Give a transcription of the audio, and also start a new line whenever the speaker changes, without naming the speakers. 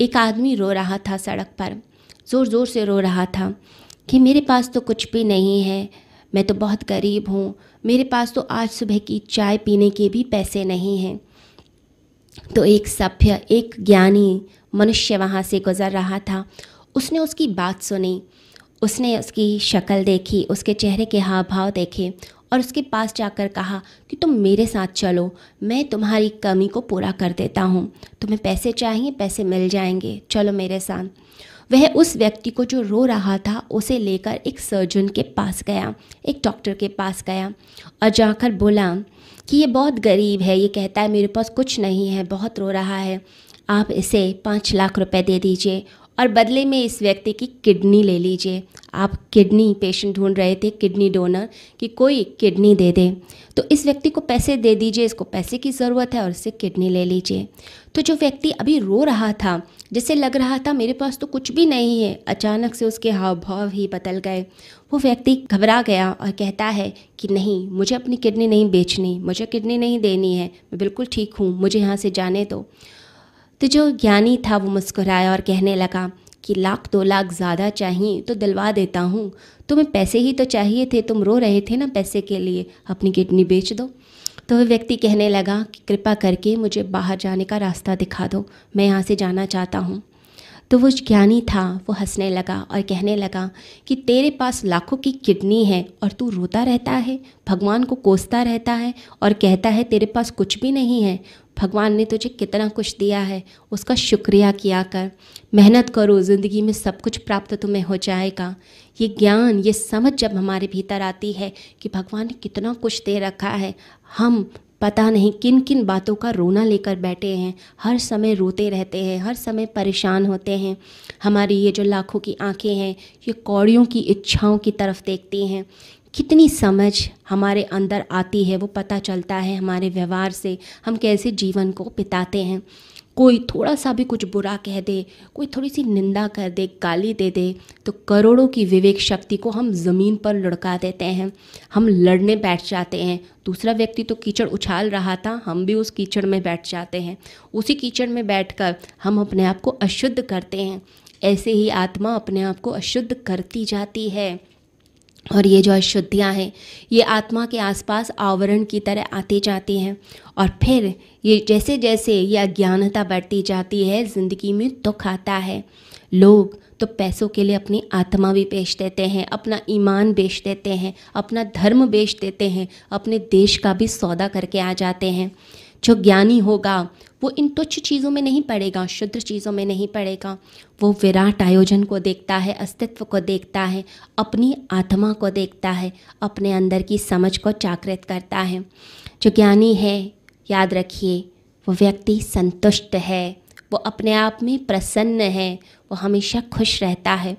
एक आदमी रो रहा था सड़क पर ज़ोर ज़ोर से रो रहा था कि मेरे पास तो कुछ भी नहीं है, मैं तो बहुत गरीब हूँ, मेरे पास तो आज सुबह की चाय पीने के भी पैसे नहीं हैं। तो एक सभ्य, एक ज्ञानी मनुष्य वहाँ से गुज़र रहा था। उसने उसकी बात सुनी, उसने उसकी शक्ल देखी, उसके चेहरे के हाव भाव देखे और उसके पास जाकर कहा कि तुम मेरे साथ चलो, मैं तुम्हारी कमी को पूरा कर देता हूँ। तुम्हें पैसे चाहिए, पैसे मिल जाएँगे। चलो मेरे साथ। वह उस व्यक्ति को जो रो रहा था, उसे लेकर एक सर्जन के पास गया, एक डॉक्टर के पास गया और जाकर बोला कि ये बहुत गरीब है, ये कहता है मेरे पास कुछ नहीं है, बहुत रो रहा है। आप इसे पाँच लाख रुपए दे दीजिए और बदले में इस व्यक्ति की किडनी ले लीजिए। आप किडनी पेशेंट ढूंढ रहे थे, किडनी डोनर कि कोई किडनी दे दे। तो इस व्यक्ति को पैसे दे दीजिए, इसको पैसे की ज़रूरत है और इससे किडनी ले लीजिए। तो जो व्यक्ति अभी रो रहा था, जैसे लग रहा था मेरे पास तो कुछ भी नहीं है, अचानक से उसके हाव भाव ही बदल गए। वो व्यक्ति घबरा गया और कहता है कि नहीं, मुझे अपनी किडनी नहीं बेचनी, मुझे किडनी नहीं देनी है, मैं बिल्कुल ठीक हूँ, मुझे यहाँ से जाने दो। तो जो ज्ञानी था वो मुस्कुराया और कहने लगा कि लाख दो लाख ज़्यादा चाहिए तो दिलवा देता हूँ। तुम्हें पैसे ही तो चाहिए थे, तुम रो रहे थे ना पैसे के लिए। अपनी किडनी बेच दो। तो वह व्यक्ति कहने लगा कि कृपा करके मुझे बाहर जाने का रास्ता दिखा दो, मैं यहाँ से जाना चाहता हूँ। तो वो ज्ञानी था, वो हंसने लगा और कहने लगा कि तेरे पास लाखों की किडनी है और तू रोता रहता है, भगवान को कोसता रहता है और कहता है तेरे पास कुछ भी नहीं है। भगवान ने तुझे कितना कुछ दिया है, उसका शुक्रिया किया कर। मेहनत करो, ज़िंदगी में सब कुछ प्राप्त तुम्हें हो जाएगा। ये ज्ञान, ये समझ जब हमारे भीतर आती है कि भगवान ने कितना कुछ दे रखा है, हम पता नहीं किन किन बातों का रोना लेकर बैठे हैं। हर समय रोते रहते हैं, हर समय परेशान होते हैं। हमारी ये जो लाखों की आँखें हैं, ये कौड़ियों की इच्छाओं की तरफ़ देखती हैं। कितनी समझ हमारे अंदर आती है, वो पता चलता है हमारे व्यवहार से, हम कैसे जीवन को बिताते हैं। कोई थोड़ा सा भी कुछ बुरा कह दे, कोई थोड़ी सी निंदा कर दे, गाली दे दे तो करोड़ों की विवेक शक्ति को हम ज़मीन पर लुढ़का देते हैं। हम लड़ने बैठ जाते हैं। दूसरा व्यक्ति तो कीचड़ उछाल रहा था, हम भी उस कीचड़ में बैठ जाते हैं। उसी कीचड़ में बैठकर हम अपने आप को अशुद्ध करते हैं। ऐसे ही आत्मा अपने आप को अशुद्ध करती जाती है। और ये जो अशुद्धियाँ हैं, ये आत्मा के आसपास आवरण की तरह आती जाती हैं। और फिर ये जैसे जैसे ये अज्ञानता बढ़ती जाती है, ज़िंदगी में दुख आता है। लोग तो पैसों के लिए अपनी आत्मा भी बेच देते हैं, अपना ईमान बेच देते हैं, अपना धर्म बेच देते हैं, अपने देश का भी सौदा करके आ जाते हैं। जो ज्ञानी होगा, वो इन तुच्छ चीज़ों में नहीं पड़ेगा, शुद्ध चीज़ों में नहीं पड़ेगा। वो विराट आयोजन को देखता है, अस्तित्व को देखता है, अपनी आत्मा को देखता है, अपने अंदर की समझ को जागृत करता है। जो ज्ञानी है, याद रखिए, वो व्यक्ति संतुष्ट है, वो अपने आप में प्रसन्न है, वो हमेशा खुश रहता है।